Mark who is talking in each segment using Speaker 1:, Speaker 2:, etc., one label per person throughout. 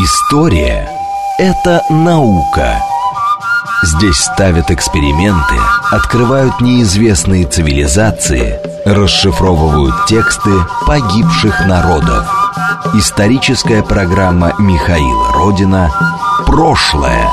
Speaker 1: История – это наука. Здесь ставят эксперименты, открывают неизвестные цивилизации, расшифровывают тексты погибших народов. Историческая программа Михаила Родина «Прошлое».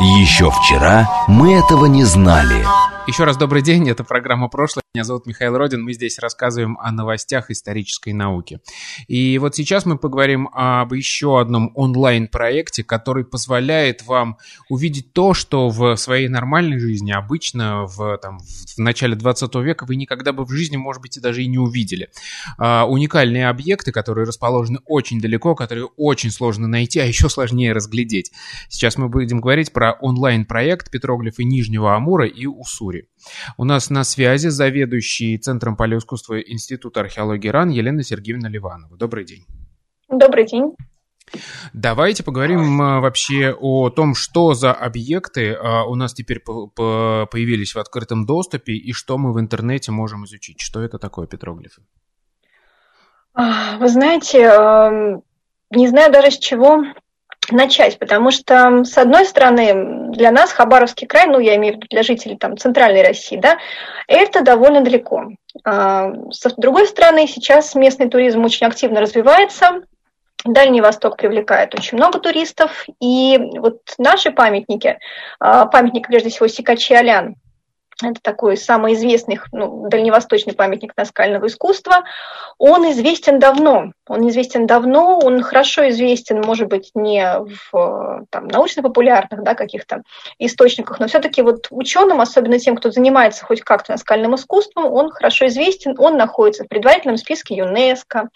Speaker 1: Еще вчера мы этого не знали –
Speaker 2: еще раз добрый день, это программа «Прошлое». Меня зовут Михаил Родин, мы здесь рассказываем о новостях исторической науки. И вот сейчас мы поговорим об еще одном онлайн-проекте, который позволяет вам увидеть то, что в своей нормальной жизни обычно в, там, в начале 20 века вы никогда бы в жизни, может быть, и даже и не увидели. А, уникальные объекты, которые расположены очень далеко, которые очень сложно найти, а еще сложнее разглядеть. Сейчас мы будем говорить про онлайн-проект «Петроглифы Нижнего Амура» и Уссури. У нас на связи заведующий Центром палеоискусства Института археологии РАН Елена Сергеевна Ливанова. Добрый день.
Speaker 3: Добрый день.
Speaker 2: Давайте поговорим а, вообще о том, что за объекты а, у нас теперь появились в открытом доступе и что мы в интернете можем изучить. Что это такое петроглифы?
Speaker 3: А, вы знаете, не знаю даже с чего начать, потому что, с одной стороны, для нас Хабаровский край, ну, я имею в виду для жителей там, центральной России, да, это довольно далеко. А, с другой стороны, сейчас местный туризм очень активно развивается, Дальний Восток привлекает очень много туристов, и вот наши памятники, а, памятник прежде всего Сикачи Алян, это такой самый известный ну, дальневосточный памятник наскального искусства. Он известен давно. Он известен давно, он хорошо известен, может быть, не в там, научно-популярных да, каких-то источниках, но все-таки вот ученым, особенно тем, кто занимается хоть как-то наскальным искусством, он хорошо известен, он находится в предварительном списке ЮНЕСКО,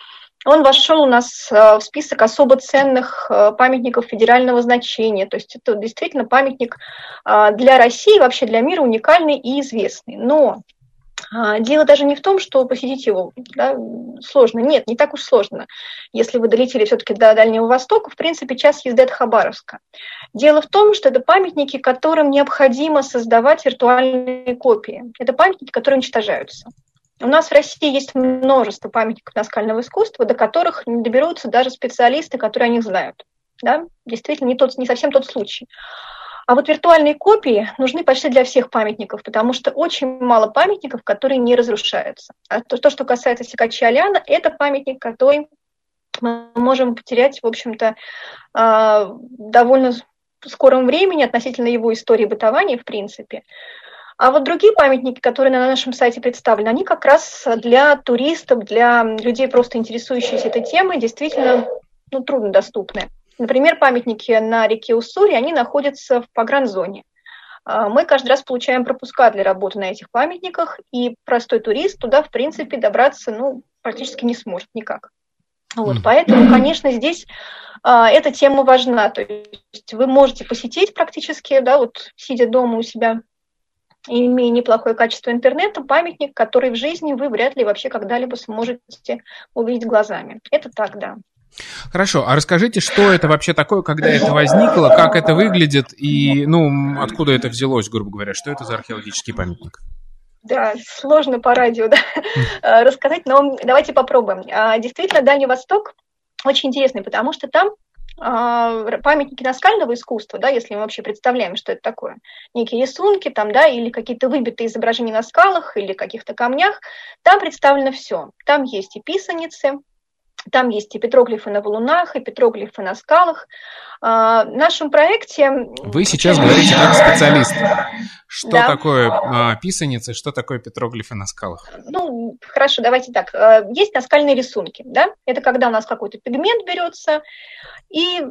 Speaker 3: он вошел у нас э, в список особо ценных э, памятников федерального значения. То есть это действительно памятник э, для России, вообще для мира уникальный и известный. Но Дело даже не в том, что посетить его да, сложно. Нет, не так уж сложно. Если вы долетели все-таки до Дальнего Востока, в принципе, час езды от Хабаровска. Дело в том, что это памятники, которым необходимо создавать виртуальные копии. Это памятники, которые уничтожаются. У нас в России есть множество памятников наскального искусства, до которых не доберутся даже специалисты, которые о них знают. Да? Действительно, не, тот, не совсем тот случай. А вот виртуальные копии нужны почти для всех памятников, потому что очень мало памятников, которые не разрушаются. А то, то что касается Сикачи Аляна, это памятник, который мы можем потерять, в общем-то, а, довольно скором времени относительно его истории бытования, в принципе. А вот другие памятники, которые на нашем сайте представлены, они как раз для туристов, для людей, просто интересующихся этой темой, действительно ну, труднодоступны. Например, памятники на реке Уссури, они находятся в погранзоне. А, мы каждый раз получаем пропуска для работы на этих памятниках, и простой турист туда, в принципе, добраться ну, практически не сможет никак. Вот, поэтому, конечно, здесь а, эта тема важна. То есть вы можете посетить практически, да, вот сидя дома у себя и имея неплохое качество интернета, памятник, который в жизни вы вряд ли вообще когда-либо сможете увидеть глазами. Это так, да.
Speaker 2: Хорошо, а расскажите, что это вообще такое, когда это возникло, как это выглядит и, ну, откуда это взялось, грубо говоря, что это за археологический памятник?
Speaker 3: Да, сложно по радио да, рассказать, но давайте попробуем. А, действительно, Дальний Восток очень интересный, потому что там памятники наскального искусства, да, если мы вообще представляем, что это такое, некие рисунки там, да, или какие-то выбитые изображения на скалах или каких-то камнях, там представлено все. Там есть и писаницы, там есть и петроглифы на валунах, и петроглифы на скалах. А, в нашем проекте...
Speaker 2: Вы сейчас говорите как специалист. Что да. такое а, писаницы, что такое петроглифы на скалах?
Speaker 3: Ну, хорошо, давайте так. А, есть наскальные рисунки, да? Это когда у нас какой-то пигмент берется, и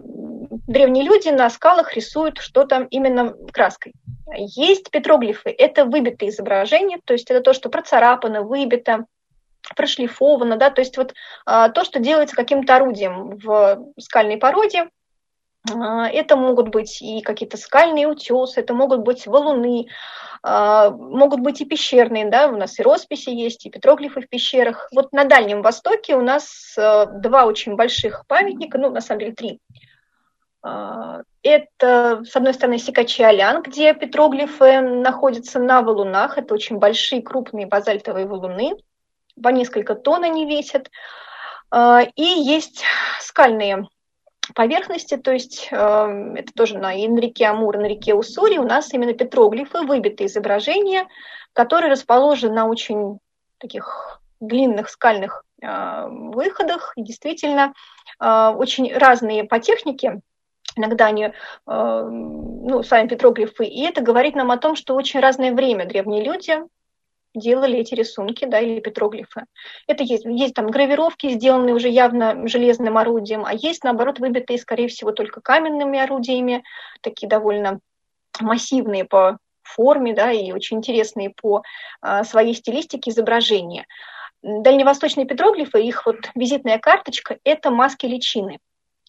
Speaker 3: древние люди на скалах рисуют что-то именно краской. Есть петроглифы, это выбитые изображения, то есть это то, что процарапано, выбито, прошлифовано, да, то есть вот а, то, что делается каким-то орудием в скальной породе, а, это могут быть и какие-то скальные утесы, это могут быть валуны, а, могут быть и пещерные, да, у нас и росписи есть, и петроглифы в пещерах. Вот на Дальнем Востоке у нас два очень больших памятника, ну, на самом деле три. Это, с одной стороны, Сикачи-Алян, где петроглифы находятся на валунах. Это очень большие, крупные базальтовые валуны по несколько тонн они весят. А, и есть скальные поверхности, то есть э, это тоже на, и на реке Амур, на реке Уссури. У нас именно петроглифы, выбитые изображения, которые расположены на очень таких длинных скальных э, выходах, и действительно очень разные по технике, иногда они, ну, сами петроглифы, и это говорит нам о том, что очень разное время древние люди делали эти рисунки, да, или петроглифы. Это есть, есть там гравировки, сделанные уже явно железным орудием, а есть, наоборот, выбитые, скорее всего, только каменными орудиями, такие довольно массивные по форме, да, и очень интересные по а, своей стилистике изображения. Дальневосточные петроглифы, их вот визитная карточка – это маски личины.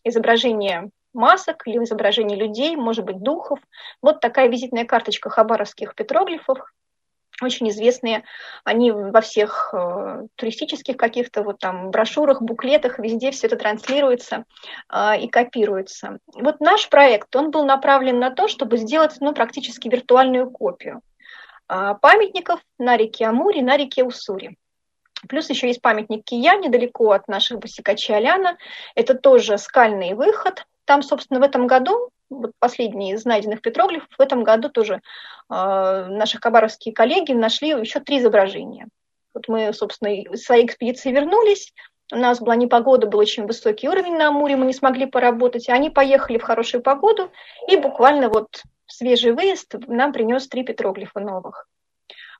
Speaker 3: Изображение масок или изображение людей, может быть, духов. Вот такая визитная карточка хабаровских петроглифов, очень известные, они во всех э, туристических каких-то вот там брошюрах, буклетах, везде все это транслируется э, и копируется. Вот наш проект, он был направлен на то, чтобы сделать ну, практически виртуальную копию э, памятников на реке Амуре, на реке Уссури. Плюс еще есть памятник Кия, недалеко от наших Басикачи Аляна. Это тоже скальный выход. Там, собственно, в этом году вот последний из найденных петроглифов, в этом году тоже э, наши хабаровские коллеги нашли еще три изображения. Вот мы, собственно, из своей экспедиции вернулись, у нас была непогода, был очень высокий уровень на Амуре, мы не смогли поработать. Они поехали в хорошую погоду, и буквально вот свежий выезд нам принес три петроглифа новых.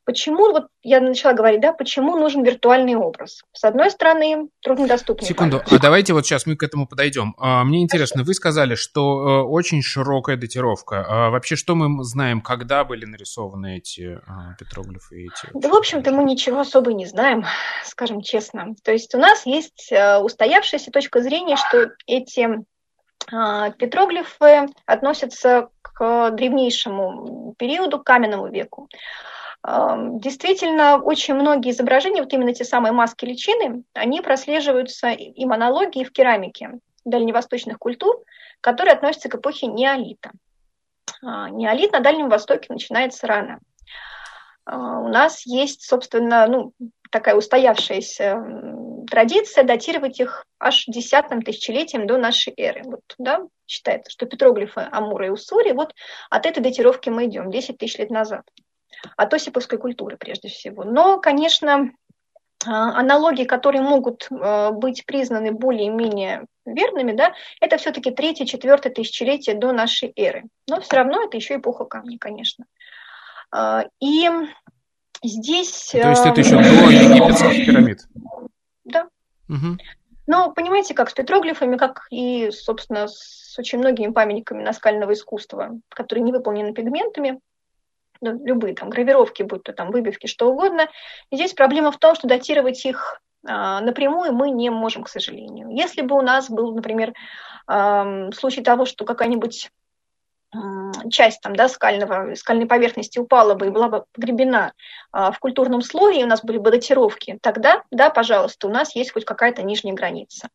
Speaker 3: Почему, вот я начала говорить, да, почему нужен виртуальный образ? С одной стороны, труднодоступный.
Speaker 2: Секунду, а давайте вот сейчас мы к этому подойдем. А, мне интересно, вы сказали, что э, очень широкая датировка. А вообще, что мы знаем, когда были нарисованы эти а, петроглифы? Эти...
Speaker 3: Да, в общем-то, мы ничего особо не знаем, скажем честно. То есть у нас есть э, устоявшаяся точка зрения, что эти петроглифы относятся к древнейшему периоду, к каменному веку. Действительно, очень многие изображения, вот именно те самые маски личины, они прослеживаются и монологии в керамике дальневосточных культур, которые относятся к эпохе неолита. А, неолит на Дальнем Востоке начинается рано. А, у нас есть, собственно, ну, такая устоявшаяся традиция датировать их аж десятым тысячелетием до нашей эры. Вот, да, считается, что петроглифы Амура и Уссури, вот от этой датировки мы идем 10 тысяч лет назад от осиповской культуры прежде всего. Но, конечно, а, аналогии, которые могут а, быть признаны более-менее верными, да, это все-таки третье, четвертое тысячелетие до нашей эры. Но все равно это еще эпоха камня, конечно. А, и здесь...
Speaker 2: То есть это еще до египетских пирамид?
Speaker 3: Да. Угу. Но понимаете, как с петроглифами, как и, собственно, с очень многими памятниками наскального искусства, которые не выполнены пигментами, ну, любые там гравировки, будь то там выбивки, что угодно. Здесь проблема в том, что датировать их а, напрямую мы не можем, к сожалению. Если бы у нас был, например, случай того, что какая-нибудь часть там, да, скального, скальной поверхности упала бы и была бы погребена а, в культурном слое, и у нас были бы датировки, тогда, да, пожалуйста, у нас есть хоть какая-то нижняя граница.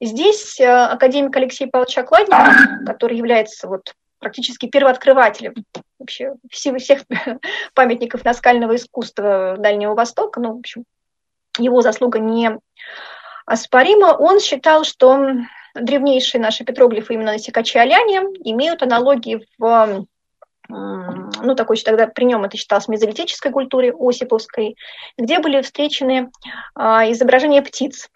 Speaker 3: Здесь а, академик Алексей Павлович Окладников, который является вот практически первооткрывателем вообще всех, памятников наскального искусства Дальнего Востока, ну, в общем, его заслуга не оспорима. Он считал, что древнейшие наши петроглифы именно на Сикаче-Аляне имеют аналогии в ну, такой тогда при нем это считалось мезолитической культуре, осиповской, где были встречены а, изображения птиц.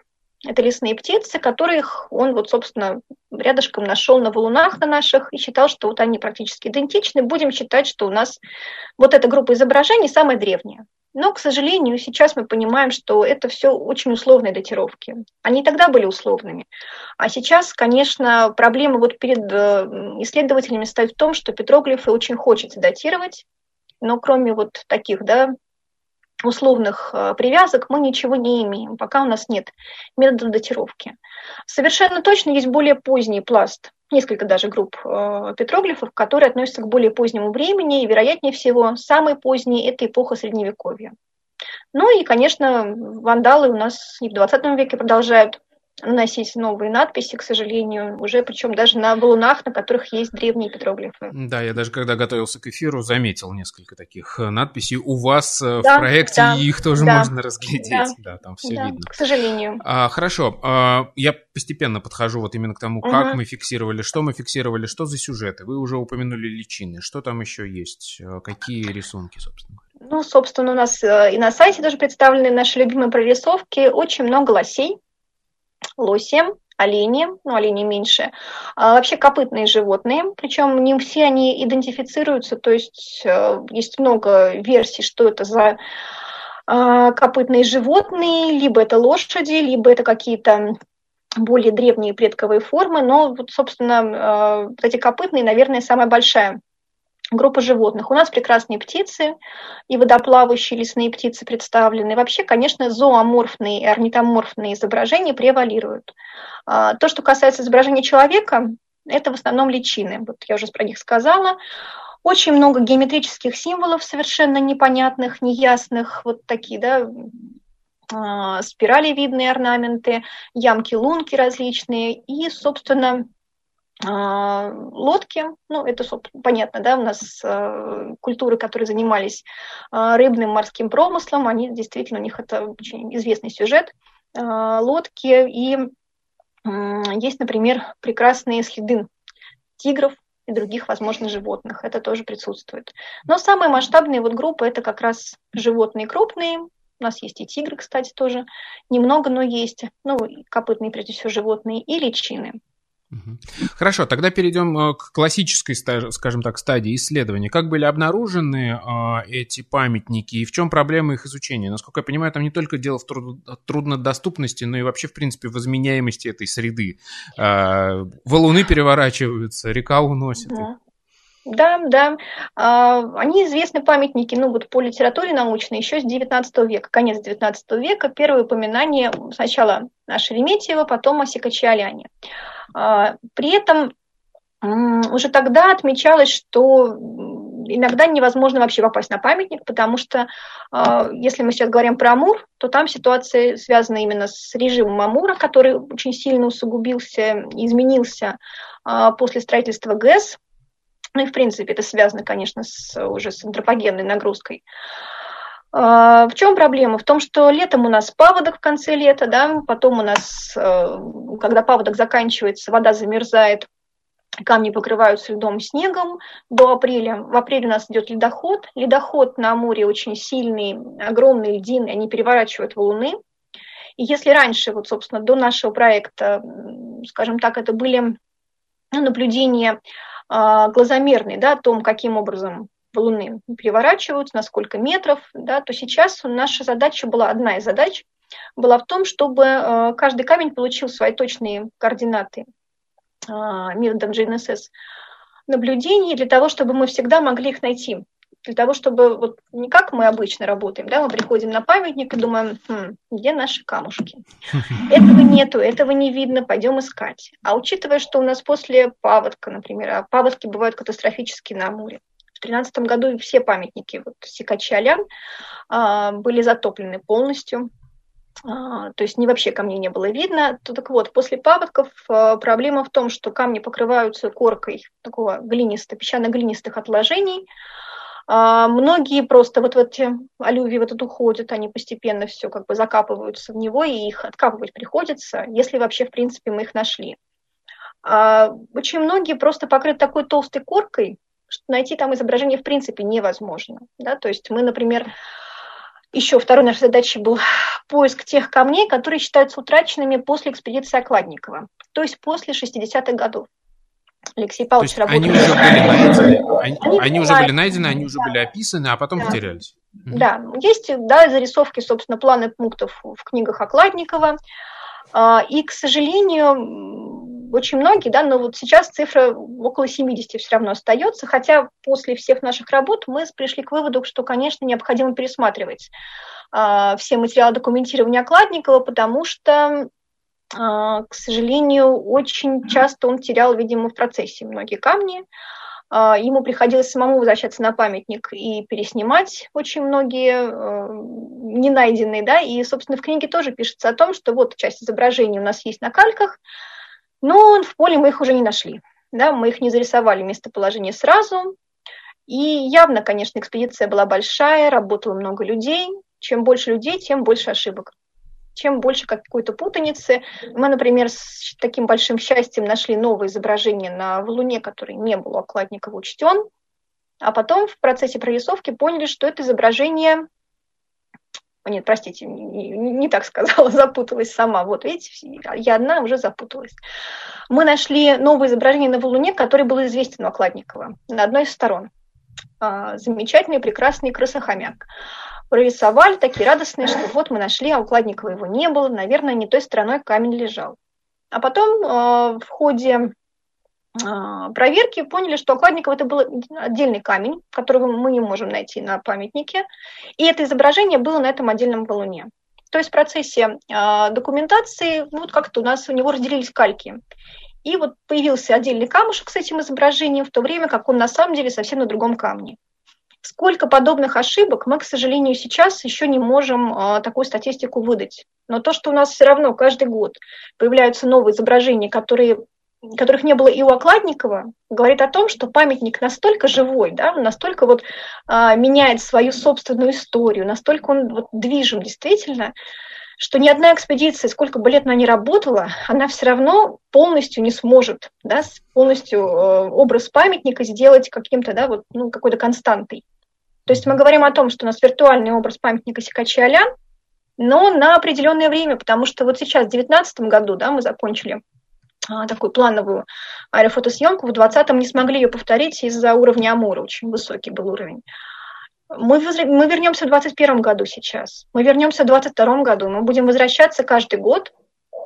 Speaker 3: Это лесные птицы, которых он вот, собственно, рядышком нашел на валунах на наших и считал, что вот они практически идентичны. Будем считать, что у нас вот эта группа изображений самая древняя. Но, к сожалению, сейчас мы понимаем, что это все очень условные датировки. Они тогда были условными. А сейчас, конечно, проблема вот перед э, исследователями стоит в том, что петроглифы очень хочется датировать, но кроме вот таких, да, условных э, привязок мы ничего не имеем, пока у нас нет метода датировки. Совершенно точно есть более поздний пласт, несколько даже групп э, петроглифов, которые относятся к более позднему времени, и, вероятнее всего, самый поздний – это эпоха Средневековья. Ну и, конечно, вандалы у нас и в 20 веке продолжают наносить новые надписи, к сожалению, уже причем даже на валунах, на которых есть древние петроглифы.
Speaker 2: Да, я даже когда готовился к эфиру, заметил несколько таких э, надписей. У вас э, да, в проекте да, их тоже да, можно разглядеть. Да, да там все да, видно.
Speaker 3: К сожалению.
Speaker 2: А, хорошо, а, я постепенно подхожу вот именно к тому, как угу. мы фиксировали, что мы фиксировали, что за сюжеты. Вы уже упомянули личины. Что там еще есть? Э, какие рисунки, собственно?
Speaker 3: Ну, собственно, у нас и на сайте тоже представлены наши любимые прорисовки. Очень много лосей лоси, олени, ну, олени меньше, а вообще копытные животные, причем не все они идентифицируются, то есть э, есть много версий, что это за э, копытные животные, либо это лошади, либо это какие-то более древние предковые формы, но вот, собственно, э, эти копытные, наверное, самая большая группа животных. У нас прекрасные птицы, и водоплавающие лесные птицы представлены. Вообще, конечно, зооморфные и орнитоморфные изображения превалируют. А, то, что касается изображения человека, это в основном личины. Вот я уже про них сказала. Очень много геометрических символов совершенно непонятных, неясных, вот такие, да, а, спиралевидные орнаменты, ямки-лунки различные. И, собственно, лодки, ну, это понятно, да, у нас э, культуры, которые занимались э, рыбным морским промыслом, они действительно, у них это очень известный сюжет, э, лодки, и есть, например, прекрасные следы тигров и других, возможно, животных, это тоже присутствует. Но самые масштабные вот группы это как раз животные крупные, у нас есть и тигры, кстати, тоже немного, но есть, ну, копытные, прежде всего, животные, и личины.
Speaker 2: Хорошо, тогда перейдем э, к классической, скажем так, стадии исследования. Как были обнаружены э, эти памятники и в чем проблема их изучения? Насколько я понимаю, там не только дело в труднодоступности, но и вообще, в принципе, в изменяемости этой среды. Э, валуны переворачиваются, река уносит
Speaker 3: да. Да, да. Они известны памятники, ну вот по литературе научной еще с 19 века, конец 19 века. Первые упоминания сначала о Шереметьево, потом о Сикаче-Аляне. А, при этом уже тогда отмечалось, что иногда невозможно вообще попасть на памятник, потому что а, если мы сейчас говорим про Амур, то там ситуация связана именно с режимом Амура, который очень сильно усугубился, изменился а, после строительства ГЭС. Ну и, в принципе, это связано, конечно, с, уже с антропогенной нагрузкой. А, в чем проблема? В том, что летом у нас паводок в конце лета, да, потом у нас, э, когда паводок заканчивается, вода замерзает, камни покрываются льдом, снегом до апреля. В апреле у нас идет ледоход. Ледоход на море очень сильный, огромные льдины, они переворачивают валуны. И если раньше, вот, собственно, до нашего проекта, скажем так, это были ну, наблюдения а, глазомерные, да, о том, каким образом валуны переворачиваются, на сколько метров, да, то сейчас наша задача была, одна из задач была в том, чтобы э, каждый камень получил свои точные координаты э, методом GNSS наблюдений, для того, чтобы мы всегда могли их найти. Для того, чтобы вот не как мы обычно работаем, да, мы приходим на памятник и думаем, хм, где наши камушки? Этого нету, этого не видно, пойдем искать. А учитывая, что у нас после паводка, например, а паводки бывают катастрофически на море, 2013 году все памятники вот, Сикачалян а, были затоплены полностью. А, то есть не вообще камней не было видно. То, так вот, после паводков а, проблема в том, что камни покрываются коркой такого глинистого, песчано-глинистых отложений. А, многие просто вот в эти алювии в этот уходят, они постепенно все как бы закапываются в него, и их откапывать приходится, если вообще, в принципе, мы их нашли. А, очень многие просто покрыты такой толстой коркой, что найти там изображение в принципе невозможно. Да? То есть мы, например, еще второй нашей задачей был поиск тех камней, которые считаются утраченными после экспедиции Окладникова, то есть после 60-х годов.
Speaker 2: Алексей Павлович работал. Они уже были найдены, они, они, они уже были найдены, они уже да. были описаны, а потом да. потерялись.
Speaker 3: Да, есть да, зарисовки, собственно, планы пунктов в книгах Окладникова. А, и, к сожалению, очень многие, да, но вот сейчас цифра около 70 все равно остается, хотя после всех наших работ мы пришли к выводу, что, конечно, необходимо пересматривать э, все материалы документирования Окладникова, потому что, к сожалению, очень часто он терял, видимо, в процессе многие камни, а, ему приходилось самому возвращаться на памятник и переснимать очень многие э, не найденные, да, и, собственно, в книге тоже пишется о том, что вот часть изображений у нас есть на кальках, но в поле мы их уже не нашли, да, мы их не зарисовали местоположение сразу, и явно, конечно, экспедиция была большая, работало много людей, чем больше людей, тем больше ошибок чем больше какой-то путаницы. Мы, например, с таким большим счастьем нашли новое изображение на Луне, который не был у Окладникова учтен, а потом в процессе прорисовки поняли, что это изображение нет, простите, не, не так сказала, запуталась сама. Вот видите, я одна уже запуталась. Мы нашли новое изображение на Луне, которое было известен у Окладникова на одной из сторон. А, замечательный, прекрасный крысохомяк прорисовали, такие радостные, что вот мы нашли, а у Кладникова его не было, наверное, не той стороной камень лежал. А потом э, в ходе э, проверки поняли, что у Кладникова это был отдельный камень, которого мы не можем найти на памятнике, и это изображение было на этом отдельном валуне. То есть в процессе э, документации ну, вот как-то у нас у него разделились кальки. И вот появился отдельный камушек с этим изображением, в то время как он на самом деле совсем на другом камне. Сколько подобных ошибок мы, к сожалению, сейчас еще не можем а, такую статистику выдать. Но то, что у нас все равно каждый год появляются новые изображения, которые которых не было и у Окладникова, говорит о том, что памятник настолько живой, да, настолько вот а, меняет свою собственную историю, настолько он вот движим действительно, что ни одна экспедиция, сколько бы лет она ни работала, она все равно полностью не сможет да, полностью э, образ памятника сделать каким-то, да, вот, ну, какой-то константой. То есть мы говорим о том, что у нас виртуальный образ памятника Сикачи Алян, но на определенное время, потому что вот сейчас, в 2019 году, да, мы закончили а, такую плановую аэрофотосъемку, в 2020 не смогли ее повторить из-за уровня Амура, очень высокий был уровень. Мы, мы вернемся в 2021 году сейчас, мы вернемся в 2022 году, мы будем возвращаться каждый год,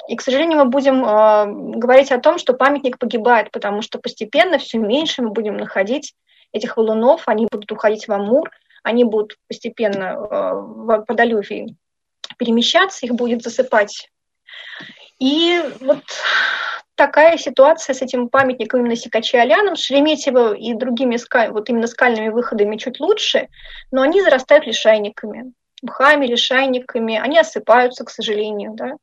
Speaker 3: и, к сожалению, мы будем э, говорить о том, что памятник погибает, потому что постепенно все меньше мы будем находить этих валунов, они будут уходить в Амур, они будут постепенно э, в Подолювии перемещаться, их будет засыпать. И вот такая ситуация с этим памятником именно Сикачи-Аляном, Шереметьево и другими вот именно скальными выходами чуть лучше, но они зарастают лишайниками, мхами, лишайниками, они осыпаются, к сожалению. Да.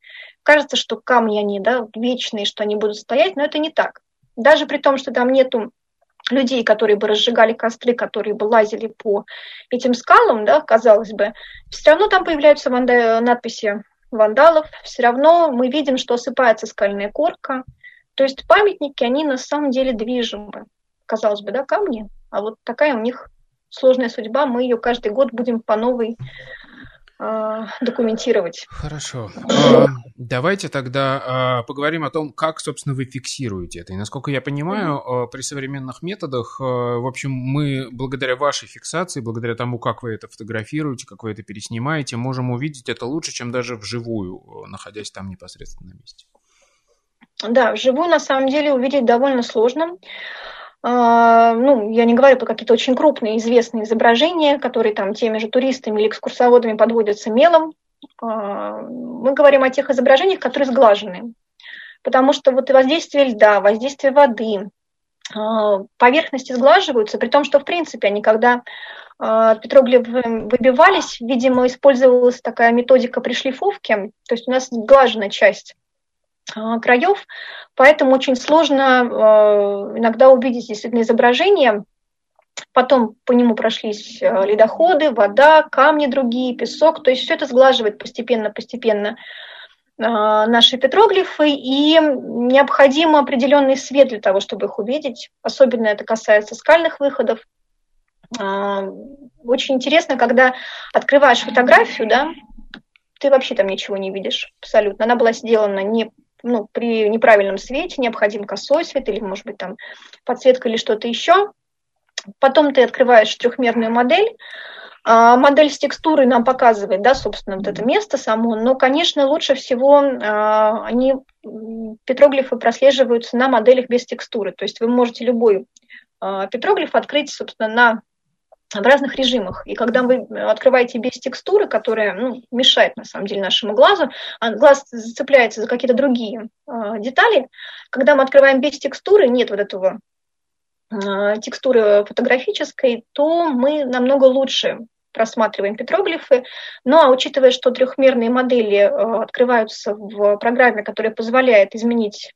Speaker 3: Кажется, что камни они да, вечные, что они будут стоять, но это не так. Даже при том, что там нету людей, которые бы разжигали костры, которые бы лазили по этим скалам, да, казалось бы, все равно там появляются ванда- надписи вандалов, все равно мы видим, что осыпается скальная корка. То есть памятники, они на самом деле движимы. Казалось бы, да, камни, а вот такая у них сложная судьба, мы ее каждый год будем по новой документировать.
Speaker 2: Хорошо. А, давайте тогда а, поговорим о том, как, собственно, вы фиксируете это. И насколько я понимаю, при современных методах, в общем, мы благодаря вашей фиксации, благодаря тому, как вы это фотографируете, как вы это переснимаете, можем увидеть это лучше, чем даже вживую, находясь там непосредственно на месте.
Speaker 3: Да, вживую на самом деле увидеть довольно сложно. А, ну, я не говорю про какие-то очень крупные известные изображения, которые там теми же туристами или экскурсоводами подводятся мелом. А, мы говорим о тех изображениях, которые сглажены. Потому что вот воздействие льда, воздействие воды, а, поверхности сглаживаются, при том, что, в принципе, они когда петроглифы выбивались, видимо, использовалась такая методика пришлифовки, то есть у нас сглажена часть краев, поэтому очень сложно а, иногда увидеть действительно изображение. Потом по нему прошлись а, ледоходы, вода, камни другие, песок. То есть все это сглаживает постепенно-постепенно наши петроглифы, и необходим определенный свет для того, чтобы их увидеть. Особенно это касается скальных выходов. Очень интересно, когда открываешь фотографию, да, ты вообще там ничего не видишь абсолютно. Она была сделана не ну, при неправильном свете необходим косой свет или, может быть, там подсветка или что-то еще. Потом ты открываешь трехмерную модель, а модель с текстурой нам показывает, да, собственно, вот это место само, но, конечно, лучше всего а, они, петроглифы прослеживаются на моделях без текстуры, то есть вы можете любой а, петроглиф открыть, собственно, на в разных режимах. И когда вы открываете без текстуры, которая ну, мешает на самом деле нашему глазу, а глаз зацепляется за какие-то другие э, детали, когда мы открываем без текстуры, нет вот этого текстуры фотографической, то мы намного лучше просматриваем петроглифы. Ну а учитывая, что трехмерные модели открываются в программе, которая позволяет изменить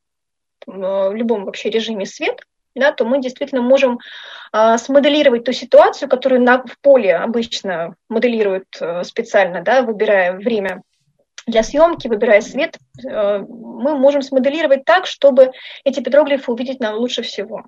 Speaker 3: в любом вообще режиме свет, да, то мы действительно можем а, смоделировать ту ситуацию, которую на, в поле обычно моделируют а, специально, да, выбирая время для съемки, выбирая свет, а, мы можем смоделировать так, чтобы эти петроглифы увидеть нам лучше всего.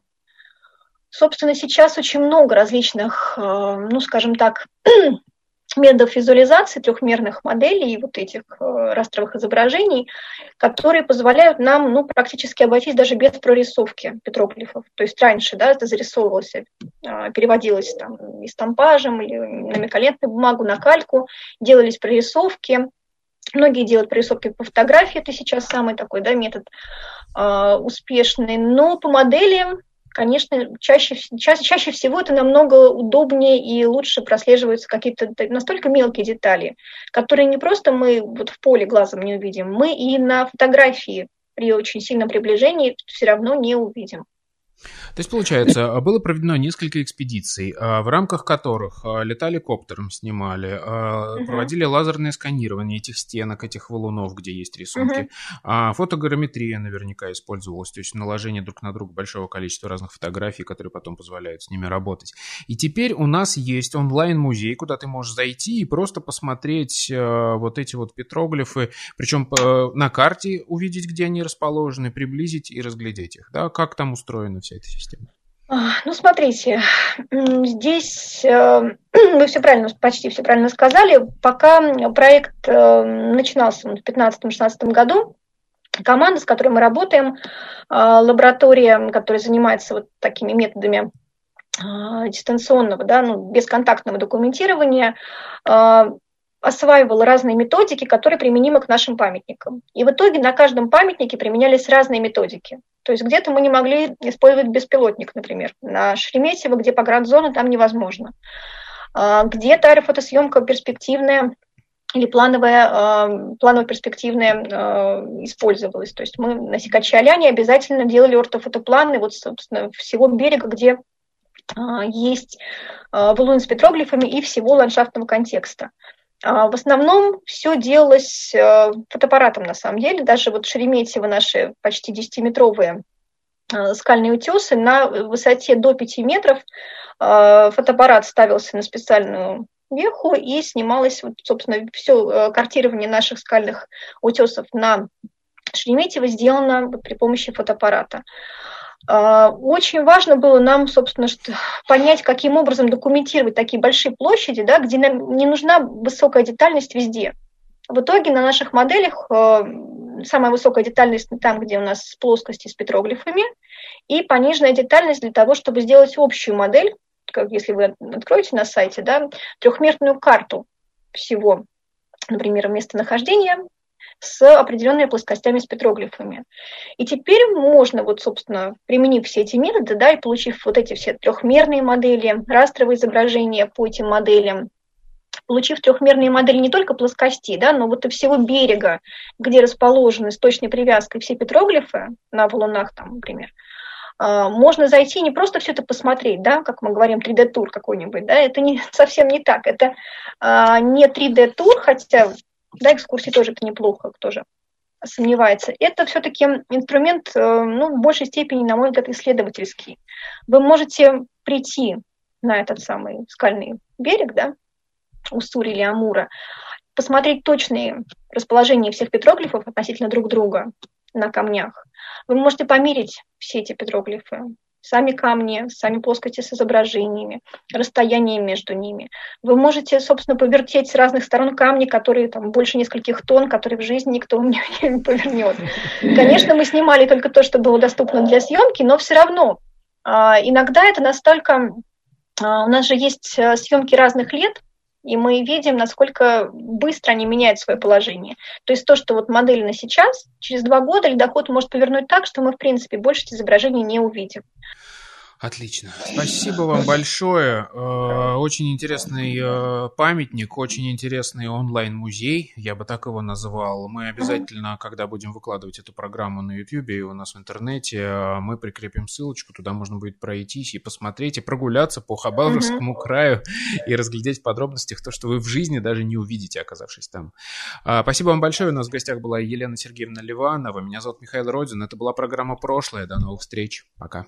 Speaker 3: Собственно, сейчас очень много различных, ну, скажем так, методов визуализации трехмерных моделей и вот этих э, растровых изображений, которые позволяют нам ну, практически обойтись даже без прорисовки петроглифов. То есть раньше да, это зарисовывалось, э, переводилось там эстампажем или на миколентную бумагу, на кальку, делались прорисовки. Многие делают прорисовки по фотографии, это сейчас самый такой да, метод э, успешный, но по модели конечно, чаще, чаще, чаще всего это намного удобнее и лучше прослеживаются какие-то настолько мелкие детали, которые не просто мы вот в поле глазом не увидим, мы и на фотографии при очень сильном приближении все равно не увидим.
Speaker 2: То есть, получается, было проведено несколько экспедиций, а, в рамках которых а, летали коптером, снимали, угу. проводили лазерное сканирование этих стенок, этих валунов, где есть рисунки. Угу. Фотограмметрия наверняка использовалась, то есть наложение друг на друга большого количества разных фотографий, которые потом позволяют с ними работать. И теперь у нас есть онлайн-музей, куда ты можешь зайти и просто посмотреть вот эти вот петроглифы, причем на карте увидеть, где они расположены, приблизить и разглядеть их. Да? Как там устроено все вся эта система?
Speaker 3: Ну, смотрите, здесь э, вы все правильно, почти все правильно сказали. Пока проект э, начинался в 2015-2016 году, команда, с которой мы работаем, э, лаборатория, которая занимается вот такими методами дистанционного, да, ну, бесконтактного документирования, осваивала разные методики, которые применимы к нашим памятникам. И в итоге на каждом памятнике применялись разные методики. То есть где-то мы не могли использовать беспилотник, например. На Шереметьево, где погранзона, там невозможно. А, где-то аэрофотосъемка перспективная или плановая, а, планово перспективная а, использовалась. То есть мы на Сикаче-Аляне обязательно делали ортофотопланы вот, собственно, всего берега, где есть валун с петроглифами и всего ландшафтного контекста. А, в основном все делалось э, фотоаппаратом на самом деле. Даже вот Шереметьево наши почти 10-метровые э, скальные утесы на высоте до 5 метров э, фотоаппарат ставился на специальную веху и снималось, вот, собственно, все картирование наших скальных утесов на Шереметьево сделано при помощи фотоаппарата. А, очень важно было нам, собственно, понять, каким образом документировать такие большие площади, да, где нам не нужна высокая детальность везде. В итоге на наших моделях э, самая высокая детальность там, где у нас плоскости с петроглифами, и пониженная детальность для того, чтобы сделать общую модель, как если вы откроете на сайте, да, трехмерную карту всего, например, местонахождения, с определенными плоскостями с петроглифами. И теперь можно, вот, собственно, применив все эти методы, да, и получив вот эти все трехмерные модели, растровые изображения по этим моделям, получив трехмерные модели не только плоскостей, да, но вот и всего берега, где расположены с точной привязкой все петроглифы на валунах, там, например, а, можно зайти не просто все это посмотреть, да, как мы говорим, 3D-тур какой-нибудь, да, это не, совсем не так, это а, не 3D-тур, хотя да, экскурсии тоже это неплохо, кто же сомневается. Это все-таки инструмент, э, ну, в большей степени, на мой взгляд, исследовательский. Вы можете прийти на этот самый скальный берег, да, Уссури или Амура, посмотреть точные расположения всех петроглифов относительно друг друга на камнях. Вы можете померить все эти петроглифы, сами камни, сами плоскости с изображениями, расстояние между ними. Вы можете, собственно, повертеть с разных сторон камни, которые там больше нескольких тонн, которые в жизни никто не, не повернет. Конечно, мы снимали только то, что было доступно для съемки, но все равно а, иногда это настолько... А, у нас же есть э, съемки разных лет, и мы видим, насколько быстро они меняют свое положение. То есть то, что вот модель на сейчас, через два года ледоход может повернуть так, что мы, в принципе, больше изображений не увидим.
Speaker 2: Отлично. Спасибо вам большое. Э, очень интересный э, памятник, очень интересный онлайн-музей, я бы так его называл. Мы обязательно, когда будем выкладывать эту программу на YouTube и у нас в интернете, э, мы прикрепим ссылочку, туда можно будет пройтись и посмотреть, и прогуляться по Хабаровскому краю и разглядеть в подробностях то, что вы в жизни даже не увидите, оказавшись там. Спасибо вам большое. У нас в гостях была Елена Сергеевна Ливанова. Меня зовут Михаил Родин. Это была программа «Прошлое». До новых встреч. Пока.